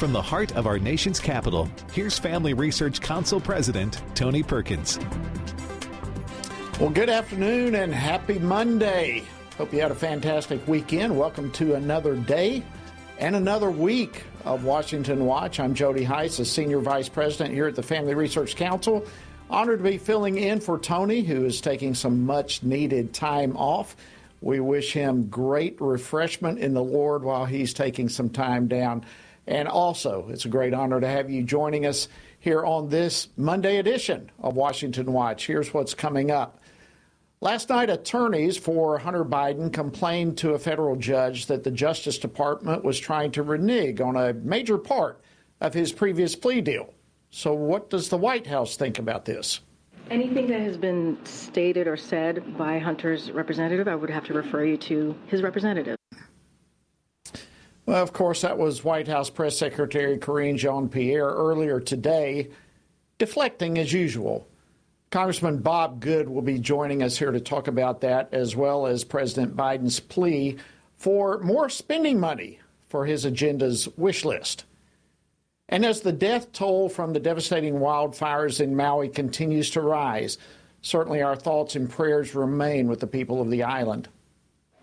From the heart of our nation's capital, here's Family Research Council President Tony Perkins. Well, good afternoon and happy Monday. Hope you had a fantastic weekend. Welcome to another day and another week of Washington Watch. I'm Jody Hice, a Senior Vice President here at the Family Research Council. Honored to be filling in for Tony, who is taking some much needed time off. We wish him great refreshment in the Lord while he's taking some time down. And also, it's a great honor to have you joining us here on this Monday edition of Washington Watch. Here's what's coming up. Last night, attorneys for Hunter Biden complained to a federal judge that the Justice Department was trying to renege on a major part of his previous plea deal. So, what does the White House think about this? Anything that has been stated or said by Hunter's representative, I would have to refer you to his representative. Well, of course, that was White House Press Secretary Karine Jean Pierre earlier today, deflecting as usual. Congressman Bob Good will be joining us here to talk about that, as well as President Biden's plea for more spending money for his agenda's wish list. And as the death toll from the devastating wildfires in Maui continues to rise, certainly our thoughts and prayers remain with the people of the island.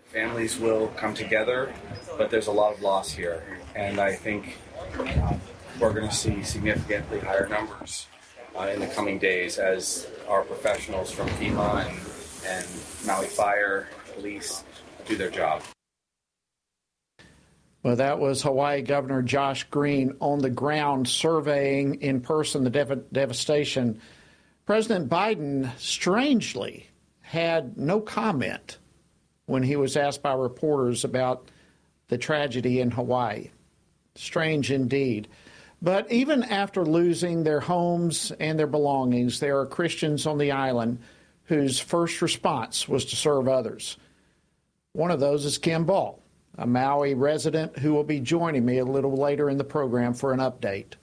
Families will come together, but there's a lot of loss here. And I think um, we're going to see significantly higher numbers uh, in the coming days as our professionals from FEMA and, and Maui Fire, police do their job. Well, that was Hawaii Governor Josh Green on the ground surveying in person the dev- devastation. President Biden strangely had no comment when he was asked by reporters about the tragedy in Hawaii. Strange indeed. But even after losing their homes and their belongings, there are Christians on the island whose first response was to serve others. One of those is Kim Ball, a Maui resident who will be joining me a little later in the program for an update.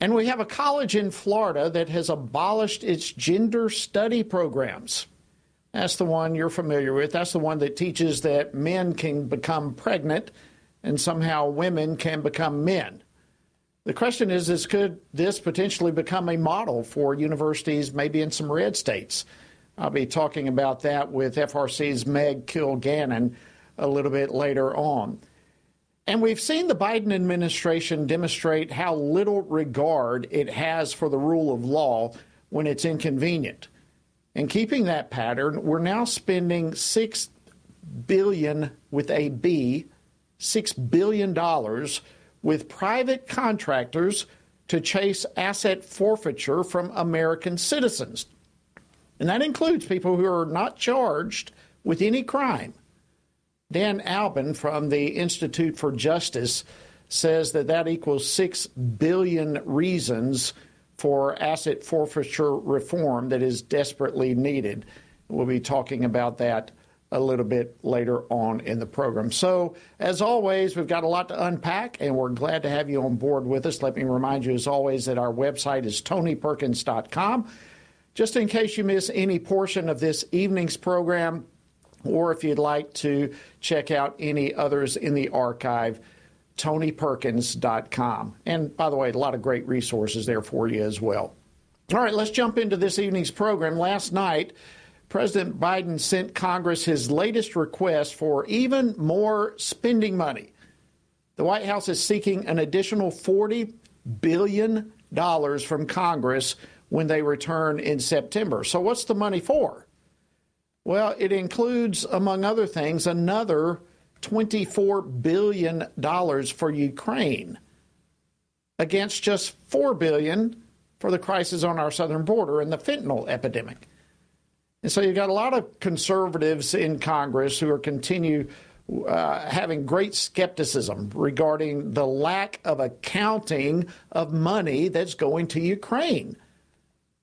And we have a college in Florida that has abolished its gender study programs. That's the one you're familiar with. That's the one that teaches that men can become pregnant and somehow women can become men. The question is, is could this potentially become a model for universities maybe in some red states? I'll be talking about that with FRC's Meg Kilgannon a little bit later on. And we've seen the Biden administration demonstrate how little regard it has for the rule of law when it's inconvenient. And keeping that pattern, we're now spending six billion with a B, six billion dollars with private contractors to chase asset forfeiture from American citizens. And that includes people who are not charged with any crime. Dan Alban from the Institute for Justice says that that equals 6 billion reasons for asset forfeiture reform that is desperately needed. We'll be talking about that a little bit later on in the program. So, as always, we've got a lot to unpack, and we're glad to have you on board with us. Let me remind you, as always, that our website is tonyperkins.com. Just in case you miss any portion of this evening's program, or if you'd like to check out any others in the archive, tonyperkins.com. And by the way, a lot of great resources there for you as well. All right, let's jump into this evening's program. Last night, President Biden sent Congress his latest request for even more spending money. The White House is seeking an additional $40 billion from Congress when they return in September. So, what's the money for? Well, it includes, among other things, another $24 billion for Ukraine against just 4 billion for the crisis on our southern border and the fentanyl epidemic. And so you've got a lot of conservatives in Congress who are continue uh, having great skepticism regarding the lack of accounting of money that's going to Ukraine.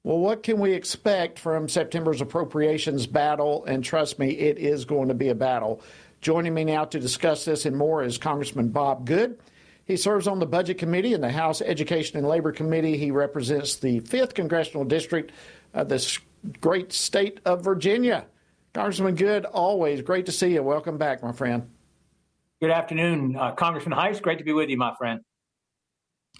Well, what can we expect from September's appropriations battle? And trust me, it is going to be a battle. Joining me now to discuss this and more is Congressman Bob Good. He serves on the Budget Committee and the House Education and Labor Committee. He represents the 5th Congressional District of this great state of Virginia. Congressman Good, always great to see you. Welcome back, my friend. Good afternoon, uh, Congressman Hice. Great to be with you, my friend.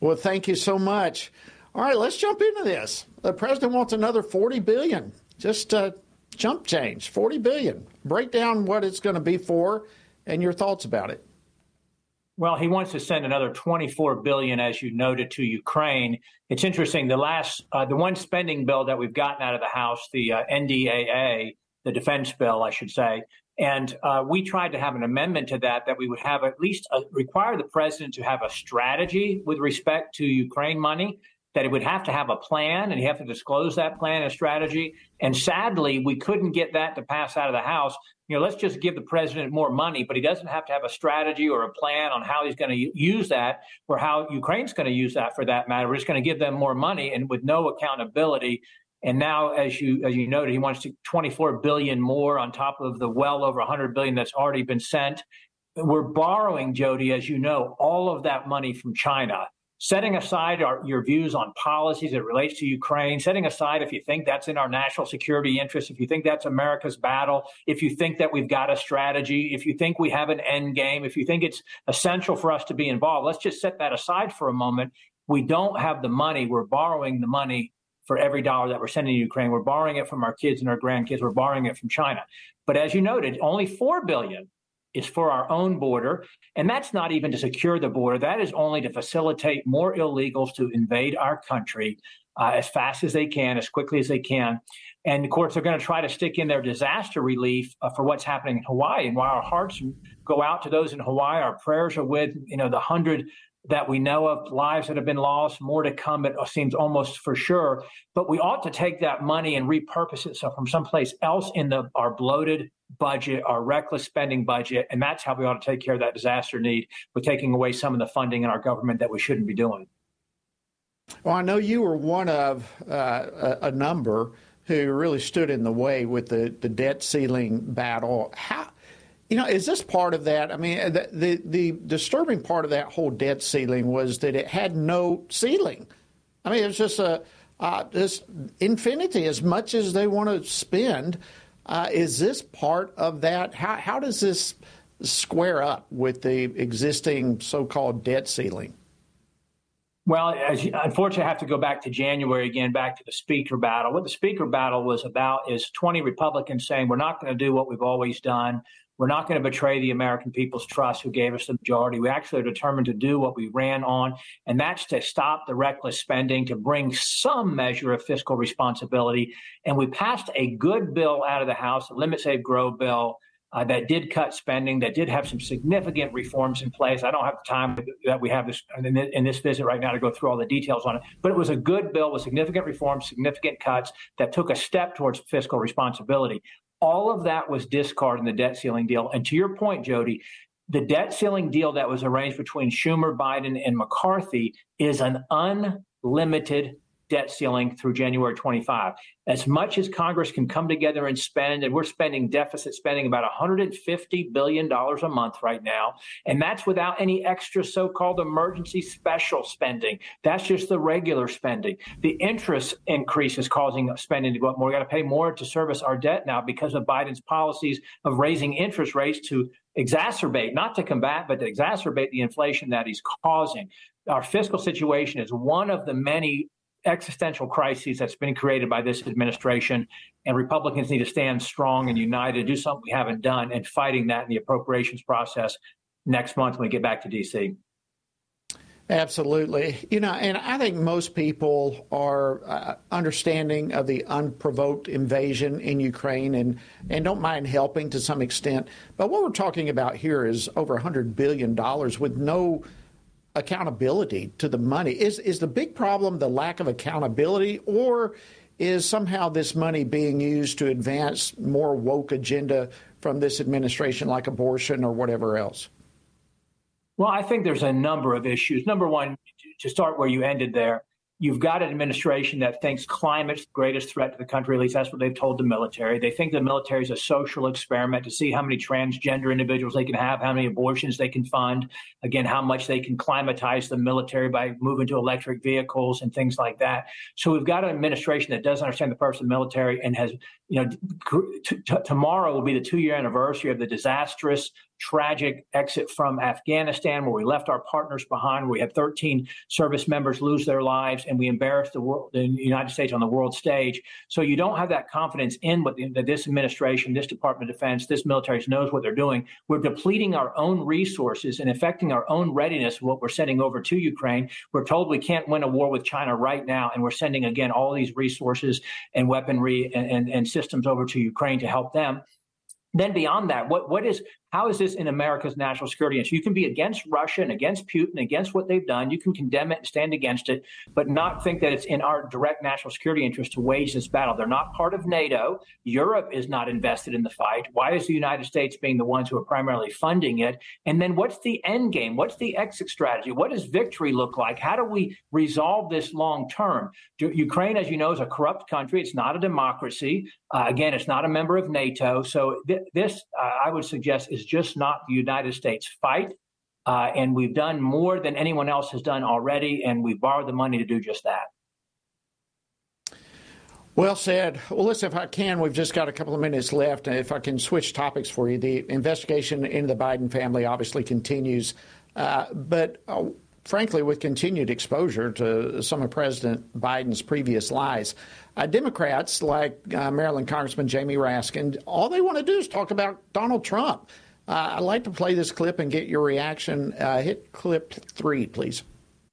Well, thank you so much. All right, let's jump into this. The president wants another 40 billion. Just uh, jump change, 40 billion. Break down what it's going to be for and your thoughts about it. Well, he wants to send another 24 billion, as you noted, to Ukraine. It's interesting. The last, uh, the one spending bill that we've gotten out of the House, the uh, NDAA, the defense bill, I should say, and uh, we tried to have an amendment to that that we would have at least a, require the president to have a strategy with respect to Ukraine money that it would have to have a plan and you have to disclose that plan and strategy. And sadly, we couldn't get that to pass out of the House. You know, let's just give the president more money, but he doesn't have to have a strategy or a plan on how he's going to use that or how Ukraine's going to use that for that matter. We're just going to give them more money and with no accountability. And now, as you as you noted, he wants to 24 billion more on top of the well over 100 billion that's already been sent. We're borrowing, Jody, as you know, all of that money from China setting aside our, your views on policies that relates to Ukraine, setting aside if you think that's in our national security interest, if you think that's America's battle, if you think that we've got a strategy, if you think we have an end game, if you think it's essential for us to be involved, let's just set that aside for a moment. We don't have the money. We're borrowing the money for every dollar that we're sending to Ukraine. We're borrowing it from our kids and our grandkids. We're borrowing it from China. But as you noted, only 4 billion is for our own border. And that's not even to secure the border. That is only to facilitate more illegals to invade our country uh, as fast as they can, as quickly as they can. And of course, they're going to try to stick in their disaster relief uh, for what's happening in Hawaii. And while our hearts go out to those in Hawaii, our prayers are with you know the hundred that we know of, lives that have been lost, more to come, it seems almost for sure. But we ought to take that money and repurpose it so from someplace else in the our bloated budget, our reckless spending budget, and that's how we ought to take care of that disaster need with taking away some of the funding in our government that we shouldn't be doing. Well, I know you were one of uh, a, a, number who really stood in the way with the, the debt ceiling battle. How, you know, is this part of that? I mean, the, the, the disturbing part of that whole debt ceiling was that it had no ceiling. I mean, it was just a uh, this infinity as much as they want to spend. Uh, is this part of that? How, how does this square up with the existing so called debt ceiling? Well, you, unfortunately, I have to go back to January again, back to the speaker battle. What the speaker battle was about is 20 Republicans saying, we're not going to do what we've always done. We're not going to betray the American people's trust who gave us the majority. We actually are determined to do what we ran on, and that's to stop the reckless spending, to bring some measure of fiscal responsibility. And we passed a good bill out of the House, a Limit Save Grow bill. Uh, that did cut spending, that did have some significant reforms in place. I don't have the time that we have this in this visit right now to go through all the details on it, but it was a good bill with significant reforms, significant cuts that took a step towards fiscal responsibility. All of that was discarded in the debt ceiling deal. And to your point, Jody, the debt ceiling deal that was arranged between Schumer, Biden, and McCarthy is an unlimited debt ceiling through January 25. As much as Congress can come together and spend, and we're spending deficit spending about $150 billion a month right now, and that's without any extra so called emergency special spending. That's just the regular spending. The interest increase is causing spending to go up more. We got to pay more to service our debt now because of Biden's policies of raising interest rates to exacerbate, not to combat, but to exacerbate the inflation that he's causing. Our fiscal situation is one of the many existential crises that's been created by this administration, and Republicans need to stand strong and united, do something we haven't done, and fighting that in the appropriations process next month when we get back to D.C. Absolutely. You know, and I think most people are uh, understanding of the unprovoked invasion in Ukraine and, and don't mind helping to some extent. But what we're talking about here is over $100 billion with no accountability to the money. Is is the big problem the lack of accountability, or is somehow this money being used to advance more woke agenda from this administration, like abortion or whatever else? Well, I think there's a number of issues. Number one, to start where you ended there, You've got an administration that thinks climate's the greatest threat to the country. At least that's what they've told the military. They think the military is a social experiment to see how many transgender individuals they can have, how many abortions they can fund, again, how much they can climatize the military by moving to electric vehicles and things like that. So we've got an administration that doesn't understand the purpose of the military and has, you know, t- t- tomorrow will be the two year anniversary of the disastrous tragic exit from Afghanistan, where we left our partners behind, we had 13 service members lose their lives, and we embarrassed the world, the United States on the world stage. So you don't have that confidence in what the, this administration, this Department of Defense, this military knows what they're doing. We're depleting our own resources and affecting our own readiness what we're sending over to Ukraine. We're told we can't win a war with China right now, and we're sending again all these resources and weaponry and, and, and systems over to Ukraine to help them then beyond that, what what is how is this in America's national security interest? You can be against Russia and against Putin, against what they've done. You can condemn it and stand against it, but not think that it's in our direct national security interest to wage this battle. They're not part of NATO. Europe is not invested in the fight. Why is the United States being the ones who are primarily funding it? And then what's the end game? What's the exit strategy? What does victory look like? How do we resolve this long term? Ukraine, as you know, is a corrupt country. It's not a democracy. Uh, again, it's not a member of NATO. So th- this, uh, I would suggest, is just not the United States fight. Uh, and we've done more than anyone else has done already, and we've borrowed the money to do just that. Well said. Well, listen, if I can, we've just got a couple of minutes left. And if I can switch topics for you, the investigation into the Biden family obviously continues. Uh, but uh, frankly, with continued exposure to some of President Biden's previous lies, uh, Democrats like uh, Maryland Congressman Jamie Raskin, all they want to do is talk about Donald Trump. Uh, I'd like to play this clip and get your reaction. Uh, hit clip three, please.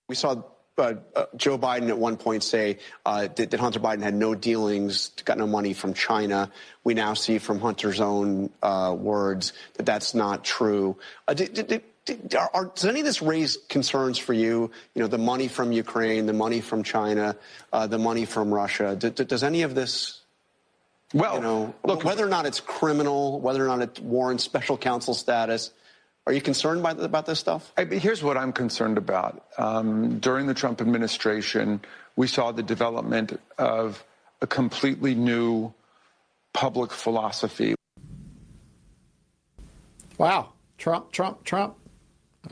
We saw uh, uh, Joe Biden at one point say uh, that, that, Hunter Biden had no dealings, got no money from China. We now see from Hunter's own uh, words that that's not true. Did, did, did, are, are, does any of this raise concerns for you? You know, the money from Ukraine, the money from China, the money from Russia. does any of this well, you know, look, whether or not it's criminal, whether or not it warrants special counsel status, are you concerned by, about this stuff? I, here's what I'm concerned about. Um, during the Trump administration, we saw the development of a completely new public philosophy. Wow. Trump, Trump, Trump.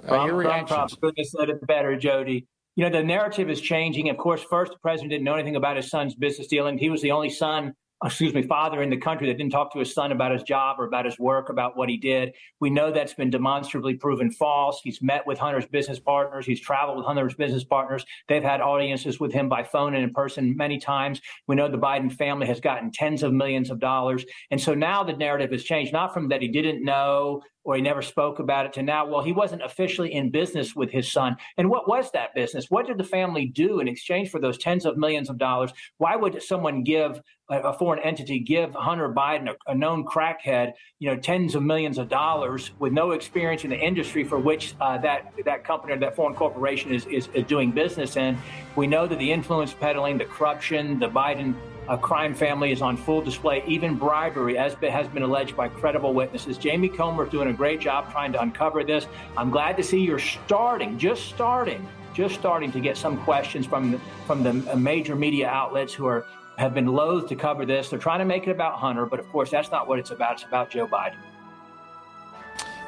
Uh, your Trump, Trump, Goodness said it better, Jody. You know, the narrative is changing. Of course, first, the president didn't know anything about his son's business dealings. He was the only son excuse me, father in the country that didn't talk to his son about his job or about his work, about what he did. We know that's been demonstrably proven false. He's met with Hunter's business partners. He's traveled with Hunter's business partners. They've had audiences with him by phone and in person many times. We know the Biden family has gotten tens of millions of dollars. And so now the narrative has changed, not from that he didn't know or he never spoke about it to now, well, he wasn't officially in business with his son. And what was that business? What did the family do in exchange for those tens of millions of dollars? Why would someone give a, foreign entity give Hunter Biden, a, a, known crackhead, you know, tens of millions of dollars with no experience in the industry for which uh, that that company or that foreign corporation is, is, is doing business in? We know that the influence peddling, the corruption, the Biden a crime family is on full display, even bribery, as has been alleged by credible witnesses. Jamie Comer is doing a great job trying to uncover this. I'm glad to see you're starting, just starting, just starting to get some questions from the, from the major media outlets who are have been loath to cover this. They're trying to make it about Hunter, but of course that's not what it's about. It's about Joe Biden.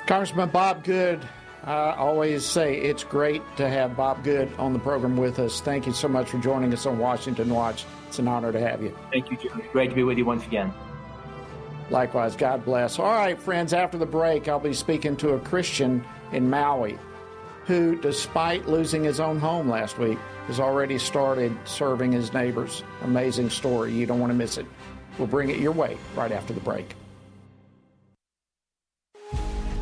Congressman Bob Good, I always say it's great to have Bob Good on the program with us. Thank you so much for joining us on Washington Watch. It's an honor to have you. Thank you, Jim. Great to be with you once again. Likewise, God bless. All right, friends, after the break, I'll be speaking to a Christian in Maui who, despite losing his own home last week, has already started serving his neighbors. Amazing story. You don't want to miss it. We'll bring it your way right after the break.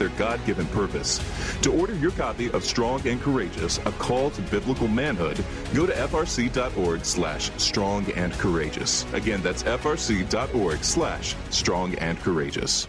their God given purpose. To order your copy of Strong and Courageous, A Call to Biblical Manhood, go to frc.org slash strong and courageous. Again, that's frc.org slash strong and courageous.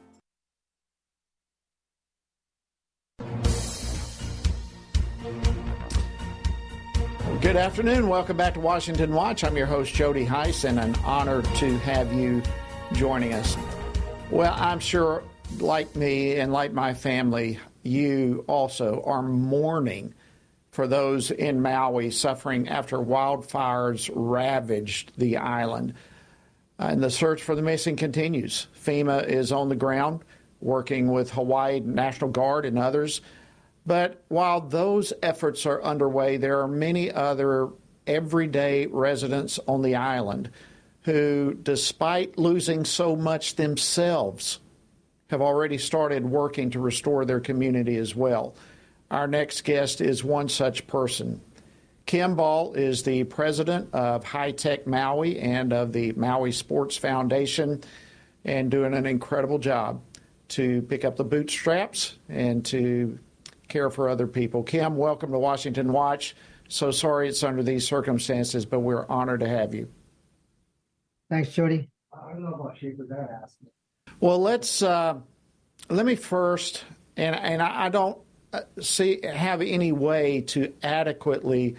Good afternoon. Welcome back to Washington Watch. I'm your host, Jody Hice, and an honor to have you joining us. Well, I'm sure, like me and like my family, you also are mourning for those in Maui suffering after wildfires ravaged the island. Uh, and the search for the missing continues. FEMA is on the ground working with Hawaii National Guard and others but while those efforts are underway, there are many other everyday residents on the island who, despite losing so much themselves, have already started working to restore their community as well. Our next guest is one such person. Kim Ball is the president of Hi-Tech Maui and of the Maui Sports Foundation and doing an incredible job to pick up the bootstraps and to care for other people. Kim, welcome to Washington Watch. So sorry it's under these circumstances, but we're honored to have you. Thanks, Jody. I don't know about you, but that Well, let's uh, let me first, and and I don't uh, see have any way to adequately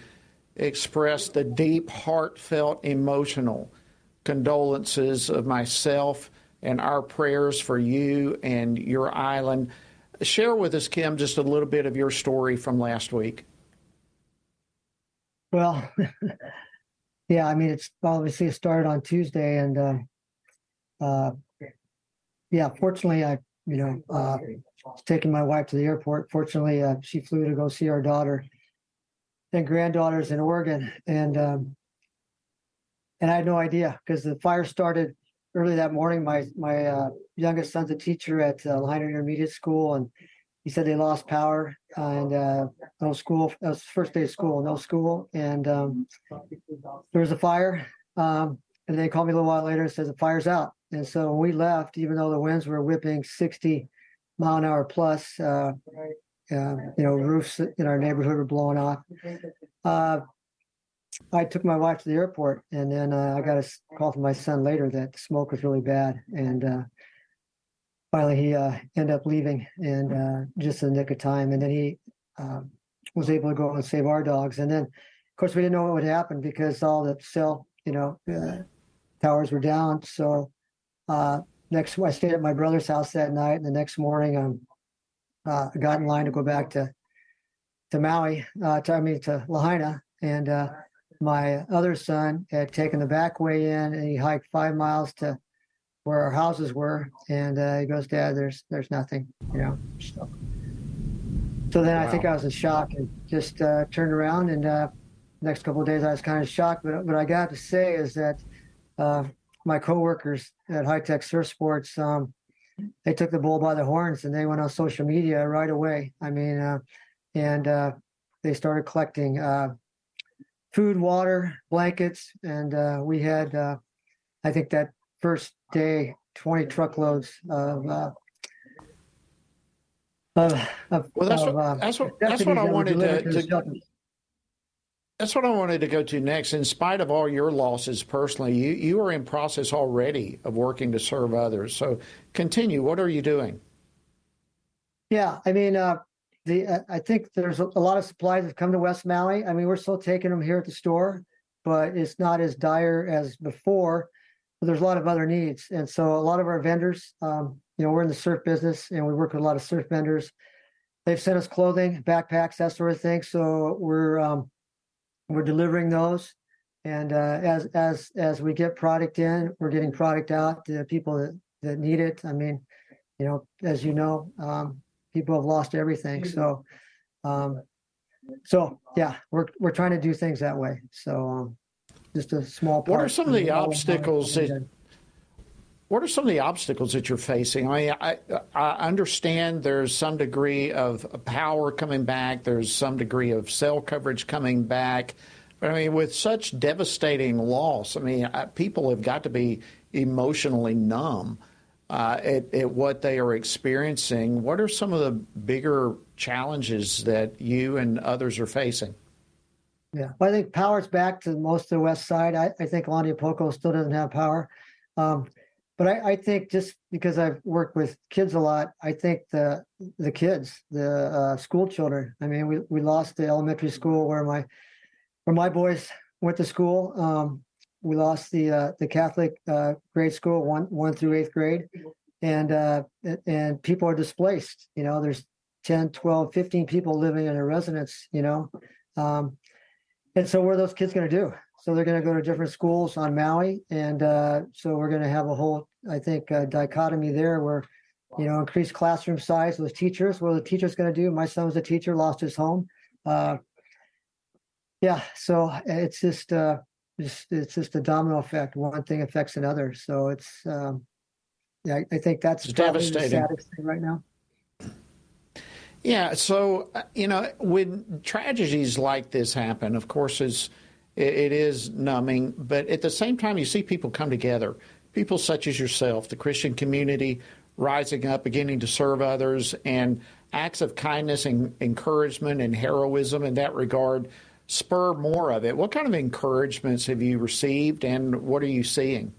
express the deep, heartfelt, emotional condolences of myself and our prayers for you and your island. Share with us, Kim, just a little bit of your story from last week. Well, yeah, I mean, it's obviously it started on Tuesday, and uh, uh, yeah, fortunately, I, you know, uh, taking my wife to the airport. Fortunately, uh, she flew to go see our daughter and granddaughters in Oregon, and um, and I had no idea because the fire started early that morning. My my uh, youngest son's a teacher at uh, Intermediate School, and he said they lost power and uh, no school. That was the first day of school, no school, and um, there was a fire. Um, and they called me a little while later and said the fire's out. And so when we left, even though the winds were whipping 60 mile an hour plus, uh, uh, you know, roofs in our neighborhood were blowing off. Uh, I took my wife to the airport, and then uh, I got a call from my son later that the smoke was really bad, and uh, finally he uh, ended up leaving, and uh, just in the nick of time. And then he um, was able to go and save our dogs. And then, of course, we didn't know what would happen because all the cell, you know, uh, towers were down. So uh, next, I stayed at my brother's house that night, and the next morning, um, I got in line to go back to to Maui, to, I mean to Lahaina, and my other son had taken the back way in and he hiked five miles to where our houses were, and uh, he goes, "Dad, there's there's nothing," you know. So, so then wow. I think I was in shock and just uh, turned around. And uh, next couple of days, I was kind of shocked. But what I got to say is that uh, my coworkers at Hi-Tech Surf Sports, um, they took the bull by the horns and they went on social media right away. I mean, uh, and uh, they started collecting food, water, blankets, and we had, I think that first day 20 truckloads of uh, of, of, well, that's what, uh, that's what, that's what I wanted to, to that's what I wanted to go to next. In spite of all your losses personally, you, you are in process already of working to serve others. So continue. What are you doing? Yeah, I mean, uh, the I think there's a, a, lot of supplies that come to West Maui. I mean, we're still taking them here at the store, but it's not as dire as before but there's a lot of other needs. And so a lot of our vendors, um, you know, we're in the surf business and we work with a lot of surf vendors. They've sent us clothing, backpacks, that sort of thing. So we're um, we're delivering those. And uh, as as as we get product in, we're getting product out to people that, that need it. I mean, you know, as you know, um, people have lost everything. So um, so yeah, we're we're trying to do things that way. So um, just a small part. What are some of the obstacles that? What are some of the obstacles that you're facing? I mean, I, I understand there's some degree of power coming back. There's some degree of cell coverage coming back. But I mean, with such devastating loss, I mean, people have got to be emotionally numb uh, at, at what they are experiencing. What are some of the bigger challenges that you and others are facing? Yeah, well, I think power's back to most of the west side. I, I think Poco still doesn't have power. Um, but I, I, think just because I've worked with kids a lot, I think the the kids, the uh, school children. I mean, we, we lost the elementary school where my where my boys went to school. Um, we lost the uh, the Catholic uh, grade school one one through eighth grade, and uh, and people are displaced. You know, there's 10, 12, 15 people living in a residence. You know, um, and so, what are those kids going to do? So they're going to go to different schools on Maui, and uh, so we're going to have a whole, I think, uh, dichotomy there where, you know, increased classroom size with teachers. What are the teachers going to do? My son was a teacher, lost his home. Uh, yeah, so it's just, just it's just a domino effect. One thing affects another. So it's, um, yeah, I, I think that's it's devastating the saddest thing right now. Yeah, so uh, you know, when tragedies like this happen, of course, it's, it is numbing. But at the same time, you see people come together. People such as yourself, the Christian community, rising up, beginning to serve others, and acts of kindness and encouragement and heroism in that regard spur more of it. What kind of encouragements have you received, and what are you seeing?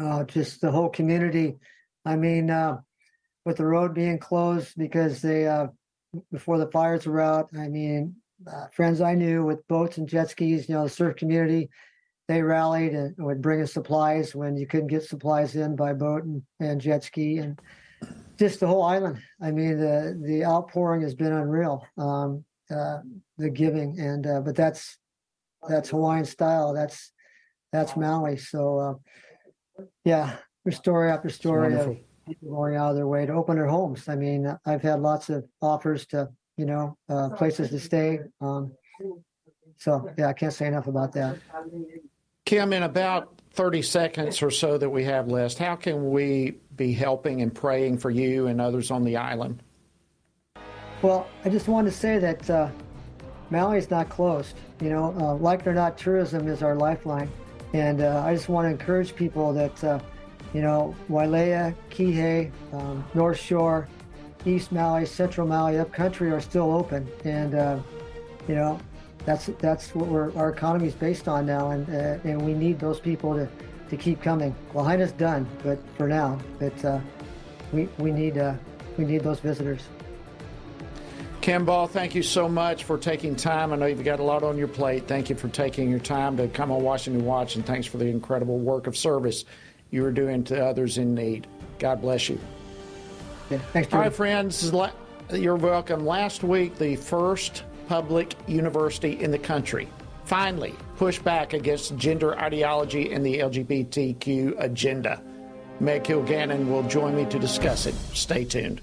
Uh, just the whole community. I mean, uh, with the road being closed because they uh, before the fires were out. I mean, uh, friends I knew with boats and jet skis, you know, the surf community, they rallied and would bring us supplies when you couldn't get supplies in by boat and, and jet ski and just the whole island. I mean, the the outpouring has been unreal. Um, uh, the giving and uh, but that's that's Hawaiian style. That's that's Maui. So uh, yeah, story after story of people going out of their way to open their homes. I mean, I've had lots of offers to, you know, uh, places to stay. Um, so, yeah, I can't say enough about that. Kim, in about 30 seconds or so that we have left, how can we be helping and praying for you and others on the island? Well, I just wanted to say that uh, Maui is not closed. You know, uh, like it or not, tourism is our lifeline. And uh, I just want to encourage people that uh, you know, Wailea, Kihei, um, North Shore, East Maui, Central Maui, upcountry are still open, and uh, you know, that's that's what our economy is based on now, and uh, and we need those people to, to keep coming. Lahaina's done, but for now, but uh, we we need we need those visitors. Kim Ball, thank you so much for taking time. I know you've got a lot on your plate. Thank you for taking your time to come on Washington Watch, and thanks for the incredible work of service you are doing to others in need. God bless you. Yeah, thanks, All right, friends, you're welcome. Last week, the first public university in the country finally push back against gender ideology and the LGBTQ agenda. Meg Kilgannon will join me to discuss it. Stay tuned.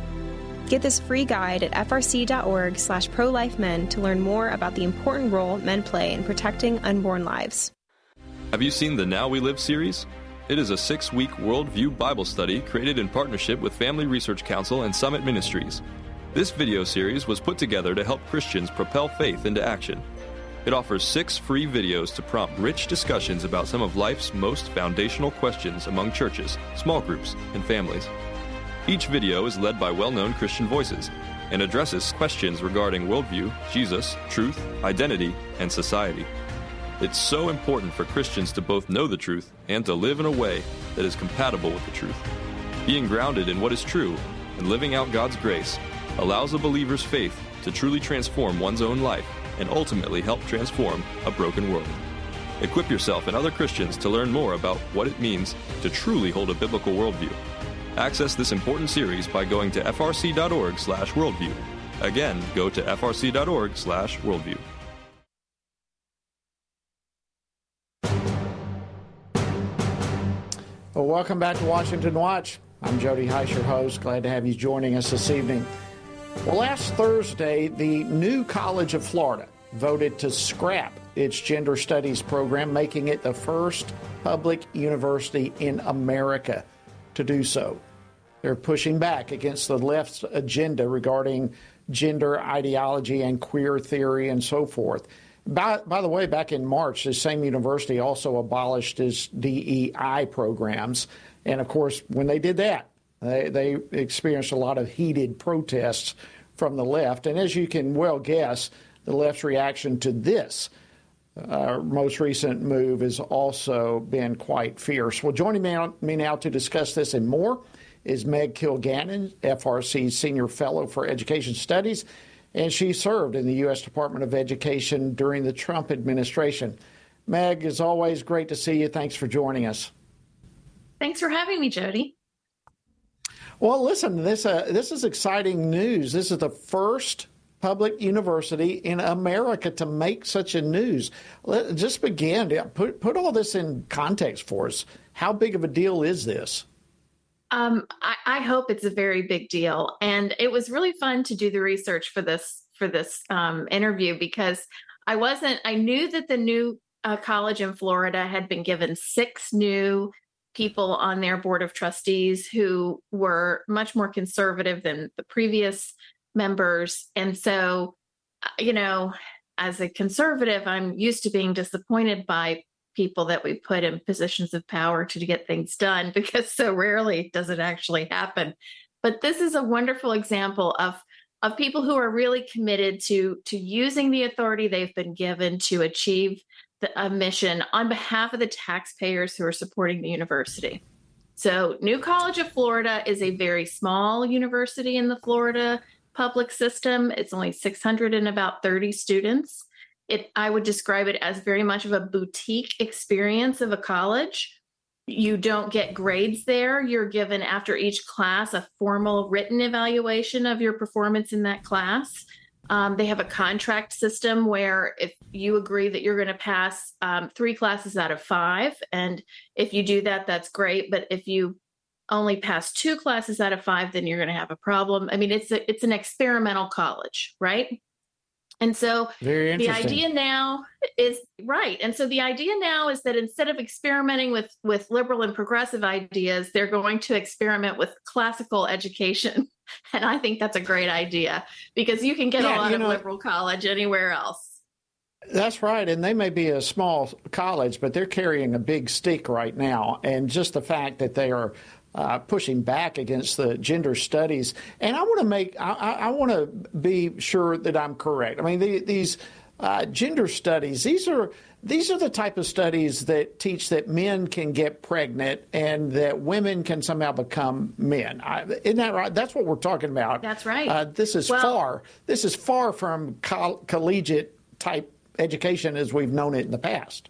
Get this free guide at frc.org slash pro-life-men to learn more about the important role men play in protecting unborn lives. Have you seen the Now We Live series? It is a six week worldview Bible study created in partnership with Family Research Council and Summit Ministries. This video series was put together to help Christians propel faith into action. It offers six free videos to prompt rich discussions about some of life's most foundational questions among churches, small groups, and families. Each video is led by well known Christian voices and addresses questions regarding worldview, Jesus, truth, identity, and society. It's so important for Christians to both know the truth and to live in a way that is compatible with the truth. Being grounded in what is true and living out God's grace allows a believer's faith to truly transform one's own life and ultimately help transform a broken world. Equip yourself and other Christians to learn more about what it means to truly hold a biblical worldview. Access this important series by going to frc.org/worldview. Again, go to frc.org/worldview. Well, welcome back to Washington Watch. I'm Jody Hice, your host. Glad to have you joining us this evening. Well, last Thursday, the New College of Florida voted to scrap its gender studies program, making it the first public university in America to do so. They're pushing back against the left's agenda regarding gender ideology and queer theory and so forth. By, by the way, back in March, the same university also abolished its DEI programs. And of course, when they did that, they, they experienced a lot of heated protests from the left. And as you can well guess, the left's reaction to this uh, most recent move has also been quite fierce. Well, joining me, me now to discuss this and more is Meg Kilgannon, FRC's Senior Fellow for Education Studies and she served in the U.S. Department of Education during the Trump administration. Meg, as always, great to see you. Thanks for joining us. Thanks for having me, Jody. Well, listen, this uh, this is exciting news. This is the first public university in America to make such a news. Let, just begin. Put put all this in context for us. How big of a deal is this? Um, I, I, hope it's a very big deal, and it was really fun to do the research for this for this um, interview because I wasn't. I knew that the new uh, college in Florida had been given six new people on their board of trustees who were much more conservative than the previous members, and so uh, you know, as a conservative, I'm used to being disappointed by people that we put in positions of power to get things done because so rarely does it actually happen. But this is a wonderful example of of people who are really committed to to using the authority they've been given to achieve the, a mission on behalf of the taxpayers who are supporting the university. So, New College of Florida is a very small university in the Florida public system. It's only 600 and about 30 students. It i would describe it as very much of a boutique experience of a college. You don't get grades there. You're given after each class a formal written evaluation of your performance in that class. Um, they have a contract system where if you agree that you're going to pass um, three classes out of five and if you do that that's great. But if you only pass two classes out of five then you're going to have a problem i mean it's a, it's an experimental college right And so the idea now is right. And so the idea now is that instead of experimenting with with liberal and progressive ideas, they're going to experiment with classical education. And I think that's a great idea because you can get Yeah, a lot of know- liberal college anywhere else. That's right. And they may be a small college, but they're carrying a big stick right now. And just the fact that they are uh, pushing back against the gender studies. And I want to make, I, I want to be sure that I'm correct. I mean, the, these uh, gender studies, these are. These are the type of studies that teach that men can get pregnant and that women can somehow become men. I, isn't that right? That's what we're talking about. That's right. Uh, this is Well- far. This is far from col- collegiate type education as we've known it in the past.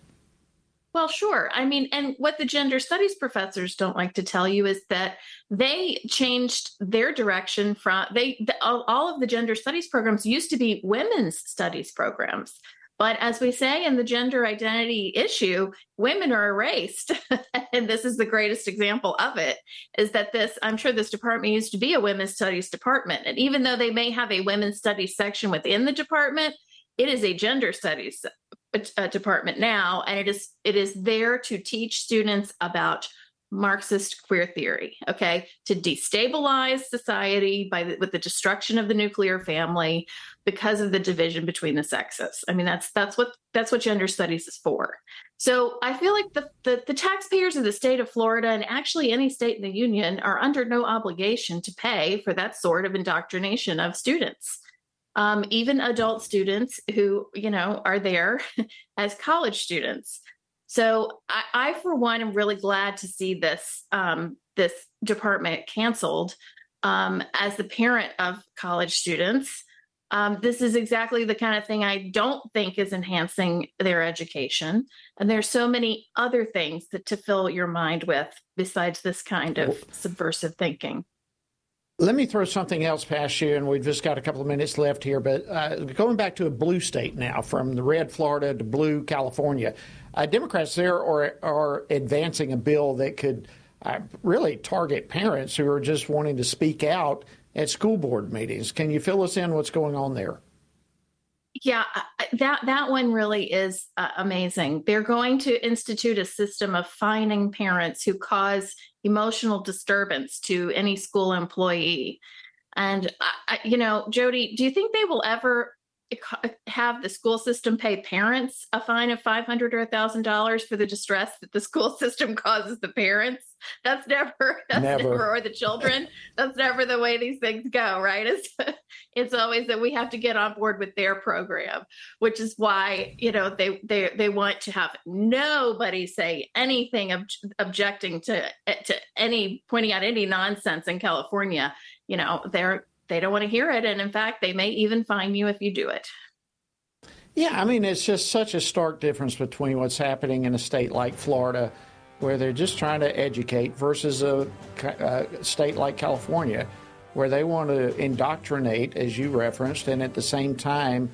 Well, sure. I mean, and what the gender studies professors don't like to tell you is that they changed their direction from they the, all, all of the gender studies programs used to be women's studies programs. But as we say in the gender identity issue, women are erased. and this is the greatest example of it is that this, I'm sure this department used to be a women's studies department. And even though they may have a women's studies section within the department, it is a gender studies uh, department now, and it is it is there to teach students about Marxist queer theory. Okay, to destabilize society by the, with the destruction of the nuclear family because of the division between the sexes. I mean, that's that's what that's what gender studies is for. So I feel like the, the the taxpayers of the state of Florida and actually any state in the union are under no obligation to pay for that sort of indoctrination of students um, even adult students who you know are there as college students. So I, I for one am really glad to see this um, this department canceled um, as the parent of college students. Um, this is exactly the kind of thing i don't think is enhancing their education. And there's so many other things that to fill your mind with besides this kind of subversive thinking Let me throw something else past you, and we've just got a couple of minutes left here. But uh, going back to a blue state now, from the red Florida to blue California, uh, Democrats there are, are advancing a bill that could uh, really target parents who are just wanting to speak out at school board meetings. Can you fill us in what's going on there? Yeah, that that one really is uh, amazing. They're going to institute a system of fining parents who cause emotional disturbance to any school employee. And I, I, you know, Jody, do you think they will ever have the school system pay parents a fine of five hundred or thousand dollars for the distress that the school system causes the parents? That's never, that's Never. never, or the children. That's never the way these things go, right? It's it's always that we have to get on board with their program, which is why you know they they they want to have nobody say anything ob- objecting to to any pointing out any nonsense in California. You know they're they don't want to hear it, and in fact, they may even fine you if you do it. Yeah, I mean, it's just such a stark difference between what's happening in a state like Florida, where they're just trying to educate, versus a, a state like California, where they want to indoctrinate, as you referenced, and at the same time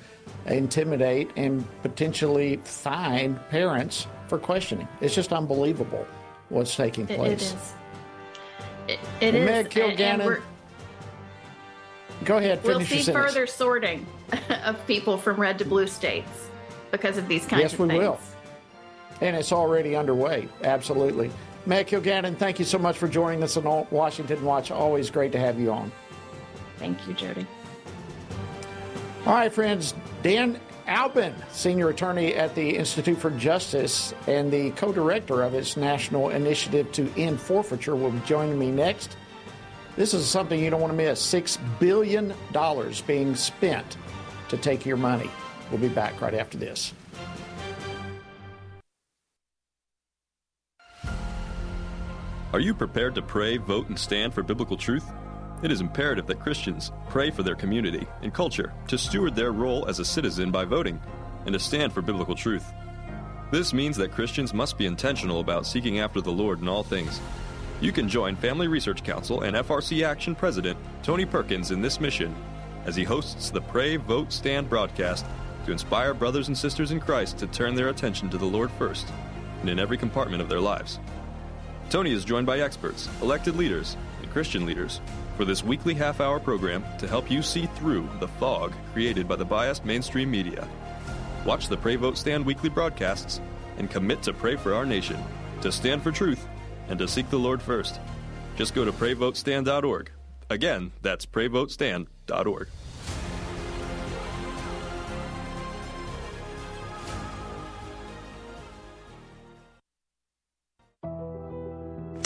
intimidate and potentially fine parents for questioning. It's just unbelievable what's taking It- place. it is. It, it Well, is, Meg Kilgannon, Go ahead, we'll see further sorting of people from red to blue states because of these kinds Yes, of we things. will. And it's already underway. Absolutely. Matt Kilgannon, thank you so much for joining us on Washington Watch. Always great to have you on. Thank you, Jody. All right, friends. Dan Alban, senior attorney at the Institute for Justice and the co director of its national initiative to end forfeiture, will be joining me next. This is something you don't want to miss $6 billion being spent to take your money. We'll be back right after this. Are you prepared to pray, vote, and stand for biblical truth? It is imperative that Christians pray for their community and culture to steward their role as a citizen by voting and to stand for biblical truth. This means that Christians must be intentional about seeking after the Lord in all things. You can join Family Research Council and FRC Action President Tony Perkins in this mission as he hosts the Pray, Vote, Stand broadcast to inspire brothers and sisters in Christ to turn their attention to the Lord first and in every compartment of their lives. Tony is joined by experts, elected leaders, and Christian leaders for this weekly half hour program to help you see through the fog created by the biased mainstream media. Watch the Pray Vote Stand weekly broadcasts and commit to pray for our nation, to stand for truth, and to seek the Lord first. Just go to prayvotestand.org. Again, that's prayvotestand.org.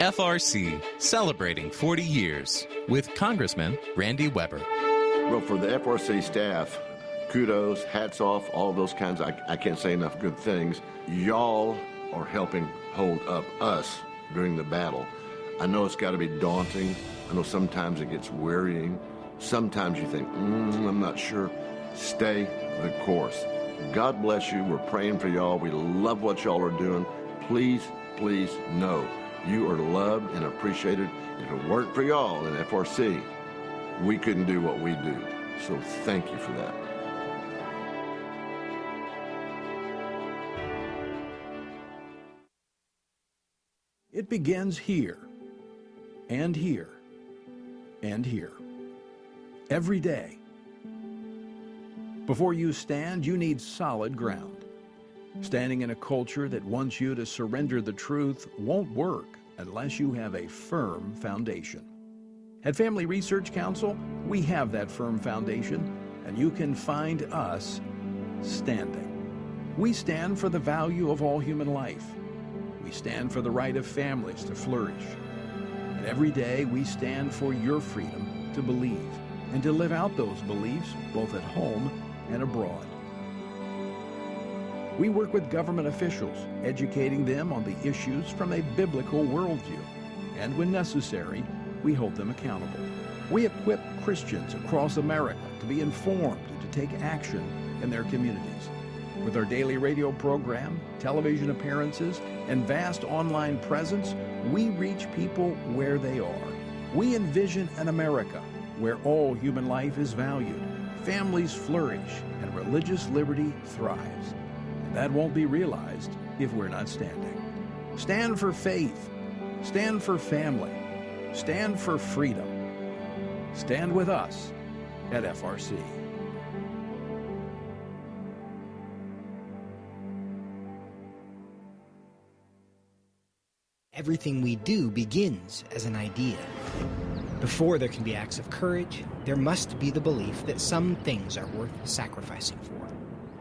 FRC celebrating 40 years with Congressman Randy Weber. Well, for the FRC staff, kudos, hats off, all those kinds. I, I can't say enough good things. Y'all are helping hold up us during the battle. I know it's got to be daunting. I know sometimes it gets wearying. Sometimes you think, mm, I'm not sure. Stay the course. God bless you. We're praying for y'all. We love what y'all are doing. Please, please know you are loved and appreciated. If it weren't for y'all in FRC, we couldn't do what we do. So thank you for that. It begins here, and here, and here. Every day. Before you stand, you need solid ground. Standing in a culture that wants you to surrender the truth won't work unless you have a firm foundation. At Family Research Council, we have that firm foundation, and you can find us standing. We stand for the value of all human life. We stand for the right of families to flourish. And every day we stand for your freedom to believe and to live out those beliefs both at home and abroad. We work with government officials, educating them on the issues from a biblical worldview. And when necessary, we hold them accountable. We equip Christians across America to be informed and to take action in their communities. With our daily radio program, television appearances, and vast online presence, we reach people where they are. We envision an America where all human life is valued, families flourish, and religious liberty thrives. That won't be realized if we're not standing. Stand for faith. Stand for family. Stand for freedom. Stand with us at FRC. Everything we do begins as an idea. Before there can be acts of courage, there must be the belief that some things are worth sacrificing for.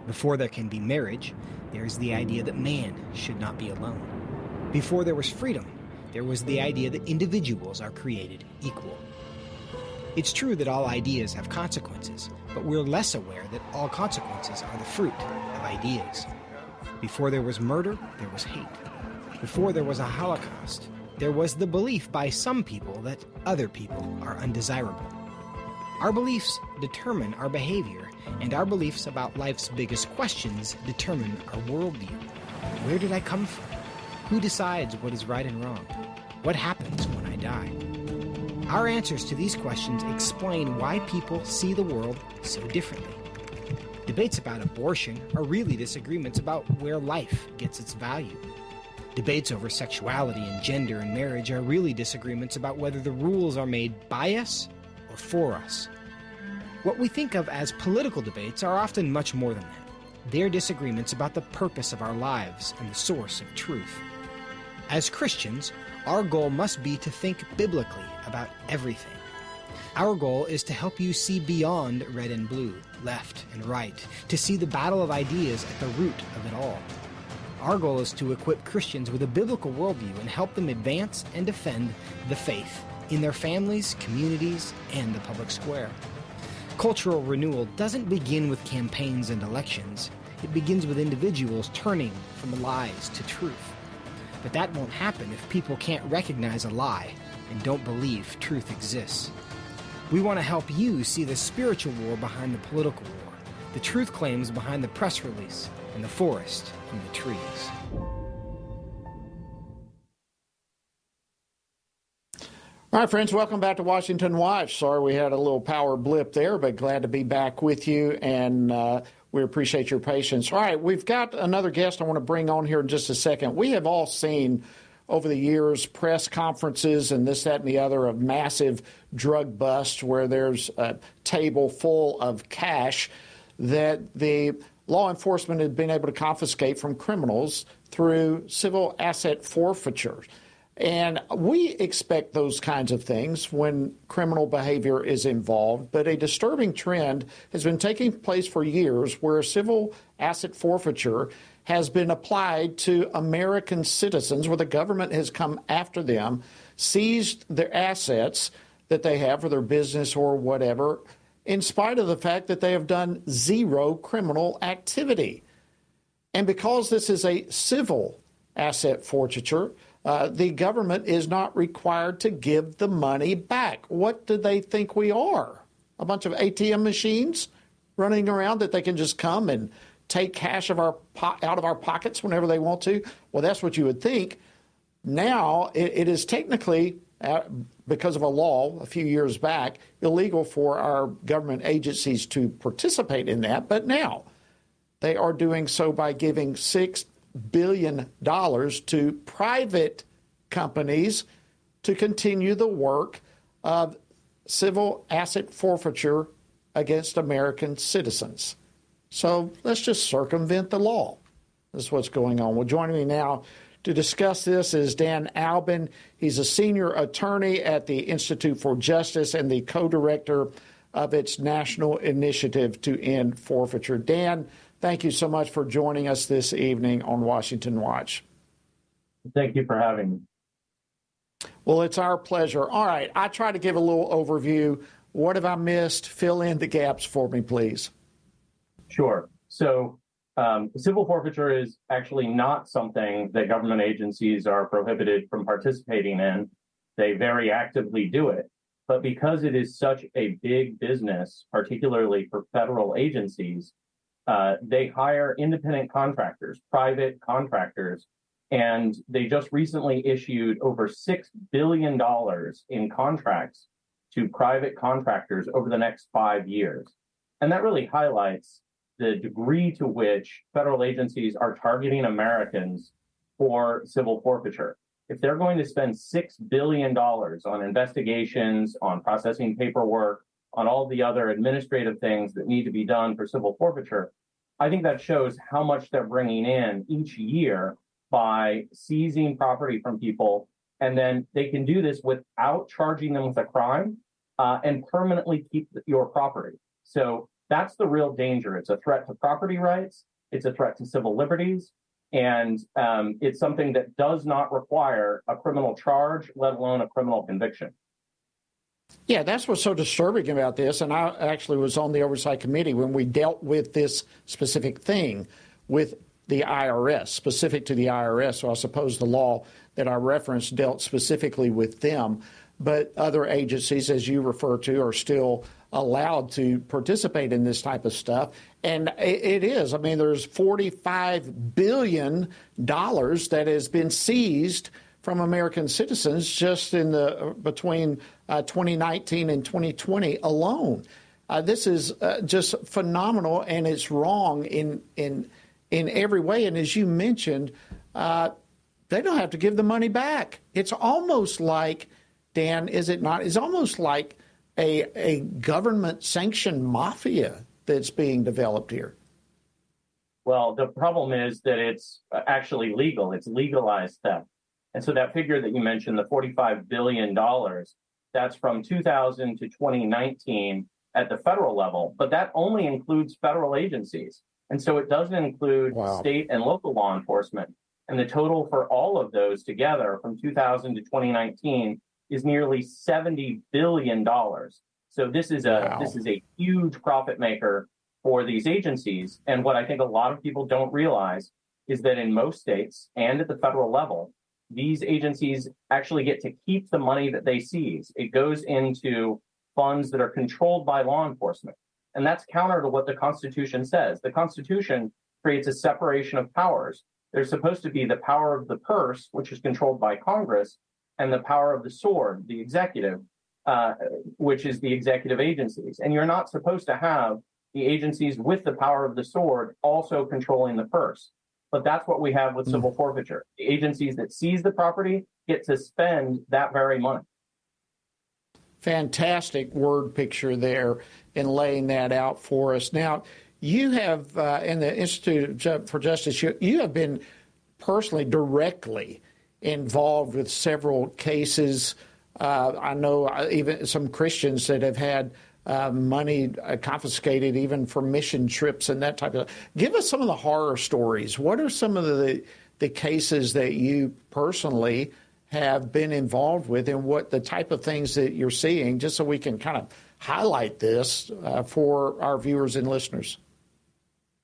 Before there can be marriage, there is the idea that man should not be alone. Before there was freedom, there was the idea that individuals are created equal. It's true that all ideas have consequences, but we're less aware that all consequences are the fruit of ideas. Before there was murder, there was hate. Before there was a Holocaust, there was the belief by some people that other people are undesirable. Our beliefs determine our behavior, and our beliefs about life's biggest questions determine our worldview. Where did I come from? Who decides what is right and wrong? What happens when I die? Our answers to these questions explain why people see the world so differently. Debates about abortion are really disagreements about where life gets its value. Debates over sexuality and gender and marriage are really disagreements about whether the rules are made by us or for us. What we think of as political debates are often much more than that. They're disagreements about the purpose of our lives and the source of truth. As Christians, our goal must be to think biblically about everything. Our goal is to help you see beyond red and blue, left and right, to see the battle of ideas at the root of it all. Our goal is to equip Christians with a biblical worldview and help them advance and defend the faith in their families, communities, and the public square. Cultural renewal doesn't begin with campaigns and elections. It begins with individuals turning from lies to truth. But that won't happen if people can't recognize a lie and don't believe truth exists. We want to help you see the spiritual war behind the political war, the truth claims behind the press release, and the forest from the trees. All right, friends, welcome back to Washington Watch. Sorry we had a little power blip there, but glad to be back with you, and uh, we appreciate your patience. All right, we've got another guest I want to bring on here in just a second. We have all seen over the years press conferences and this, that, and the other of massive drug busts where there's a table full of cash that the law enforcement had been able to confiscate from criminals through civil asset forfeiture. And we expect those kinds of things when criminal behavior is involved, but a disturbing trend has been taking place for years where civil asset forfeiture has been applied to American citizens, where the government has come after them, seized their assets that they have for their business or whatever, in spite of the fact that they have done zero criminal activity. And because this is a civil asset forfeiture, uh, the government is not required to give the money back. What do they think we are? A bunch of ATM machines running around that they can just come and take cash of our po- out of our pockets whenever they want to? Well, that's what you would think. Now it, it is technically, uh, because of a law a few years back, illegal for our government agencies to participate in that. But now they are doing so by giving six billion dollars to private companies to continue the work of civil asset forfeiture against American citizens. So let's just circumvent the law. This is what's going on. Well, joining me now to discuss this is Dan Alban. He's a senior attorney at the Institute for Justice and the co director of its national initiative to end forfeiture. Dan, Thank you so much for joining us this evening on Washington Watch. Thank you for having me. Well, it's our pleasure. All right, I try to give a little overview. What have I missed? Fill in the gaps for me, please. Sure. So, um, civil forfeiture is actually not something that government agencies are prohibited from participating in. They very actively do it. But because it is such a big business, particularly for federal agencies, uh, they hire independent contractors, private contractors, and they just recently issued over $6 billion in contracts to private contractors over the next five years. And that really highlights the degree to which federal agencies are targeting Americans for civil forfeiture. If they're going to spend $6 billion on investigations, on processing paperwork, on all the other administrative things that need to be done for civil forfeiture, I think that shows how much they're bringing in each year by seizing property from people. And then they can do this without charging them with a crime uh, and permanently keep your property. So that's the real danger. It's a threat to property rights, it's a threat to civil liberties, and um, it's something that does not require a criminal charge, let alone a criminal conviction. Yeah, that's what's so disturbing about this. And I actually was on the oversight committee when we dealt with this specific thing with the IRS, specific to the IRS. So I suppose the law that I referenced dealt specifically with them. But other agencies, as you refer to, are still allowed to participate in this type of stuff. And it is. I mean, there's $45 billion that has been seized from American citizens just in the between uh, 2019 and 2020 alone. Uh, this is uh, just phenomenal, and it's wrong in in in every way. And as you mentioned, uh, they don't have to give the money back. It's almost like Dan, is it not? It's almost like a a government sanctioned mafia that's being developed here. Well, the problem is that it's actually legal. It's legalized theft. And so that figure that you mentioned, the $45 billion, that's from 2000 to 2019 at the federal level, but that only includes federal agencies. And so it doesn't include wow. state and local law enforcement. And the total for all of those together from 2000 to 2019 is nearly 70 billion dollars. So this is a wow. this is a huge profit maker for these agencies. And what I think a lot of people don't realize is that in most states and at the federal level, these agencies actually get to keep the money that they seize. It goes into funds that are controlled by law enforcement. And that's counter to what the Constitution says. The Constitution creates a separation of powers. There's supposed to be the power of the purse, which is controlled by Congress, and the power of the sword, the executive, uh, which is the executive agencies. And you're not supposed to have the agencies with the power of the sword also controlling the purse. But that's what we have with civil mm. forfeiture. The agencies that seize the property get to spend that very money. Fantastic word picture there in laying that out for us. Now, you have, uh, in the Institute for Justice, you, you have been personally, directly involved with several cases. Uh, I know uh, even some Christians that have had uh, money uh, confiscated even for mission trips and that type of. Give us some of the horror stories. What are some of the the cases that you personally have been involved with, and what the type of things that you're seeing, just so we can kind of highlight this uh, for our viewers and listeners.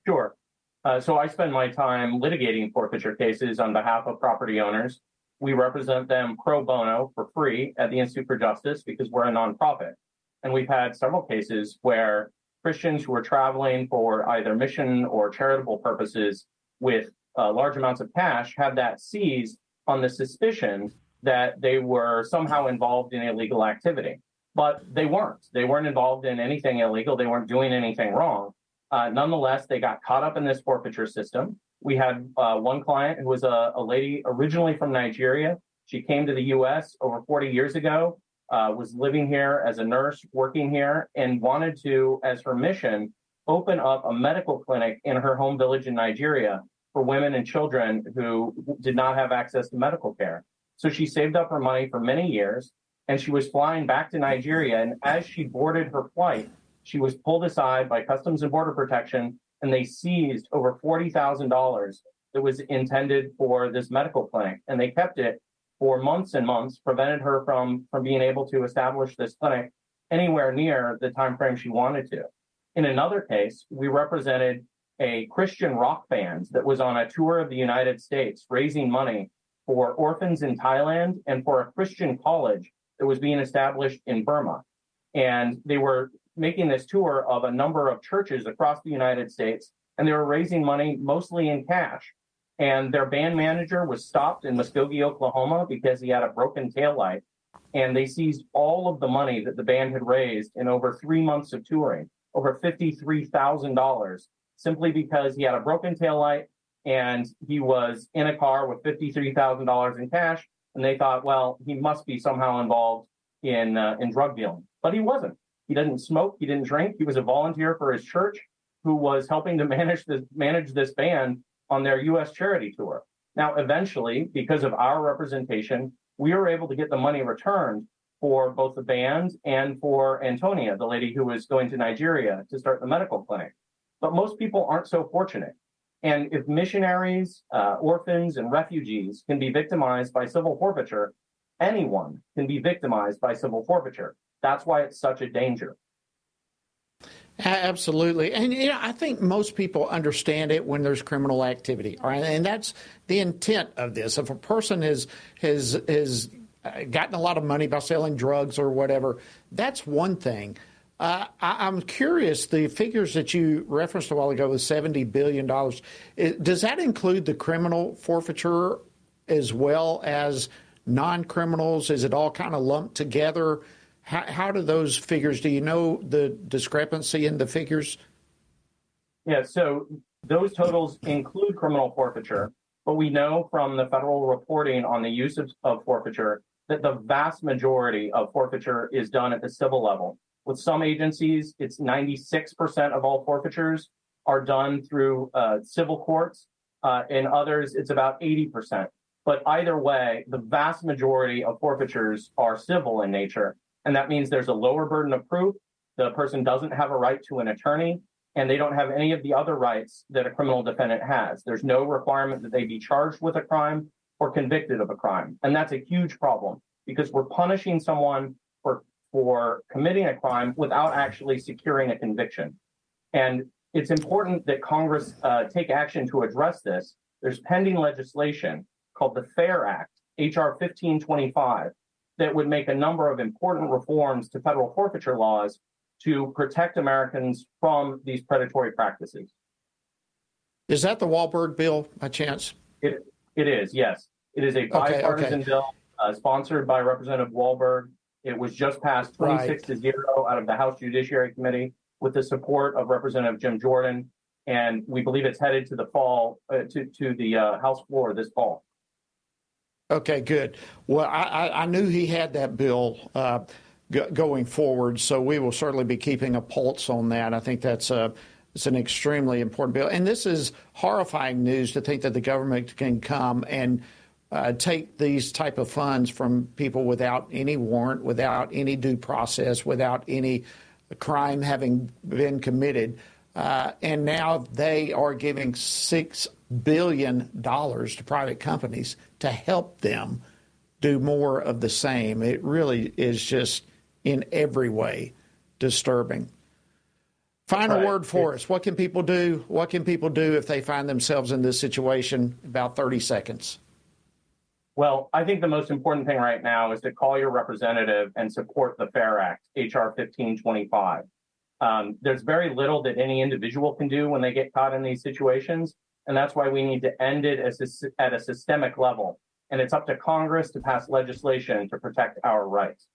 Sure. Uh, so I spend my time litigating forfeiture cases on behalf of property owners. We represent them pro bono for free at the Institute for Justice because we're a nonprofit. And we've had several cases where Christians who are traveling for either mission or charitable purposes with uh, large amounts of cash had that seized on the suspicion that they were somehow involved in illegal activity. But they weren't. They weren't involved in anything illegal. They weren't doing anything wrong. Uh, nonetheless, they got caught up in this forfeiture system. We had uh, one client who was a, a lady originally from Nigeria. She came to the US over 40 years ago uh, was living here as a nurse, working here, and wanted to, as her mission, open up a medical clinic in her home village in Nigeria for women and children who did not have access to medical care. So she saved up her money for many years and she was flying back to Nigeria. And as she boarded her flight, she was pulled aside by Customs and Border Protection and they seized over $40,000 that was intended for this medical clinic. And they kept it for months and months prevented her from from being able to establish this clinic anywhere near the time frame she wanted to. In another case, we represented a Christian rock band that was on a tour of the United States raising money for orphans in Thailand and for a Christian college that was being established in Burma. And they were making this tour of a number of churches across the United States, and they were raising money mostly in cash and their band manager was stopped in Muskogee, Oklahoma because he had a broken taillight. And they seized all of the money that the band had raised in over three months of touring, over $53,000, simply because he had a broken taillight and he was in a car with $53,000 in cash. And they thought, well, he must be somehow involved in, uh, in drug dealing. But he wasn't. He didn't smoke. He didn't drink. He was a volunteer for his church who was helping to manage this, manage this band on their U.S. charity tour. Now, eventually, because of our representation, we were able to get the money returned for both the band and for Antonia, the lady who was going to Nigeria to start the medical clinic. But most people aren't so fortunate. And if missionaries, uh, orphans, and refugees can be victimized by civil forfeiture, anyone can be victimized by civil forfeiture. That's why it's such a danger. Absolutely. And you know, I think most people understand it when there's criminal activity. Right? And that's the intent of this. If a person has has has uh, gotten a lot of money by selling drugs or whatever, that's one thing. Uh, I, am curious, the figures that you referenced a while ago with $70 billion, does that include the criminal forfeiture as well as non criminals? Is it all kind of lumped together? How, how do those figures, do you know the discrepancy in the figures? Yeah, so those totals include criminal forfeiture, but we know from the federal reporting on the use of, of forfeiture that the vast majority of forfeiture is done at the civil level. With some agencies, it's 96% of all forfeitures are done through uh, civil courts. Uh, in others, it's about 80%. But either way, the vast majority of forfeitures are civil in nature. And that means there's a lower burden of proof. The person doesn't have a right to an attorney, and they don't have any of the other rights that a criminal defendant has. There's no requirement that they be charged with a crime or convicted of a crime. And that's a huge problem because we're punishing someone for, for committing a crime without actually securing a conviction. And it's important that Congress uh, take action to address this. There's pending legislation called the FAIR Act, H.R. 1525, that would make a number of important reforms to federal forfeiture laws to protect Americans from these predatory practices. Is that the Walberg bill by chance? It, it is, yes. It is a bipartisan okay, okay. bill uh, sponsored by Representative Walberg. It was just passed 26 right. to 0 out of the House Judiciary Committee with the support of Representative Jim Jordan. And we believe it's headed to the fall, uh, to, to the uh, House floor this fall. Okay, good. Well, I, I knew he had that bill uh, g- going forward, so we will certainly be keeping a pulse on that. I think that's a it's an extremely important bill, and this is horrifying news to think that the government can come and uh, take these type of funds from people without any warrant, without any due process, without any crime having been committed. Uh, and now they are giving six billion dollars to private companies to help them do more of the same. It really is just in every way disturbing. Final right. word for it's, us. What can people do? What can people do if they find themselves in this situation? About 30 seconds. Well, I think the most important thing right now is to call your representative and support the FAIR Act, HR 1525. Um, there's very little that any individual can do when they get caught in these situations. And that's why we need to end it as a, at a systemic level. And it's up to Congress to pass legislation to protect our rights.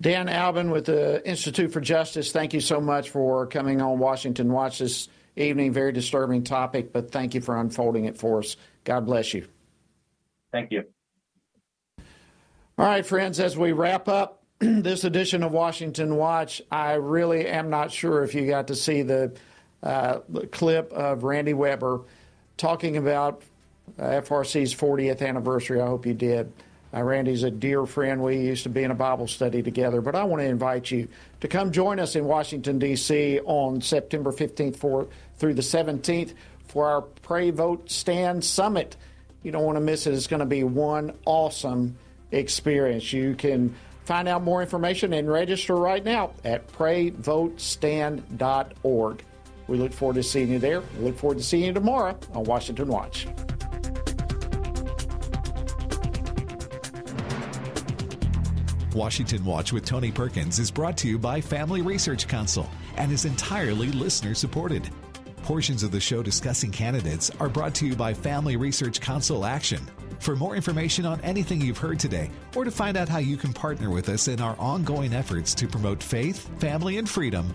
Dan Alban with the Institute for Justice, thank you so much for coming on Washington Watch this evening. Very disturbing topic, but thank you for unfolding it for us. God bless you. Thank you. All right, friends, as we wrap up this edition of Washington Watch, I really am not sure if you got to see the uh, clip of Randy Weber talking about uh, FRC's 40th anniversary. I hope you did. Uh, Randy's a dear friend. We used to be in a Bible study together. But I want to invite you to come join us in Washington, D.C. on September 15th for, through the 17th for our Pray Vote Stand Summit. You don't want to miss it. It's going to be one awesome experience. You can find out more information and register right now at prayvotestand.org. We look forward to seeing you there. We look forward to seeing you tomorrow on Washington Watch. Washington Watch with Tony Perkins is brought to you by Family Research Council and is entirely listener supported. Portions of the show discussing candidates are brought to you by Family Research Council Action. For more information on anything you've heard today, or to find out how you can partner with us in our ongoing efforts to promote faith, family, and freedom,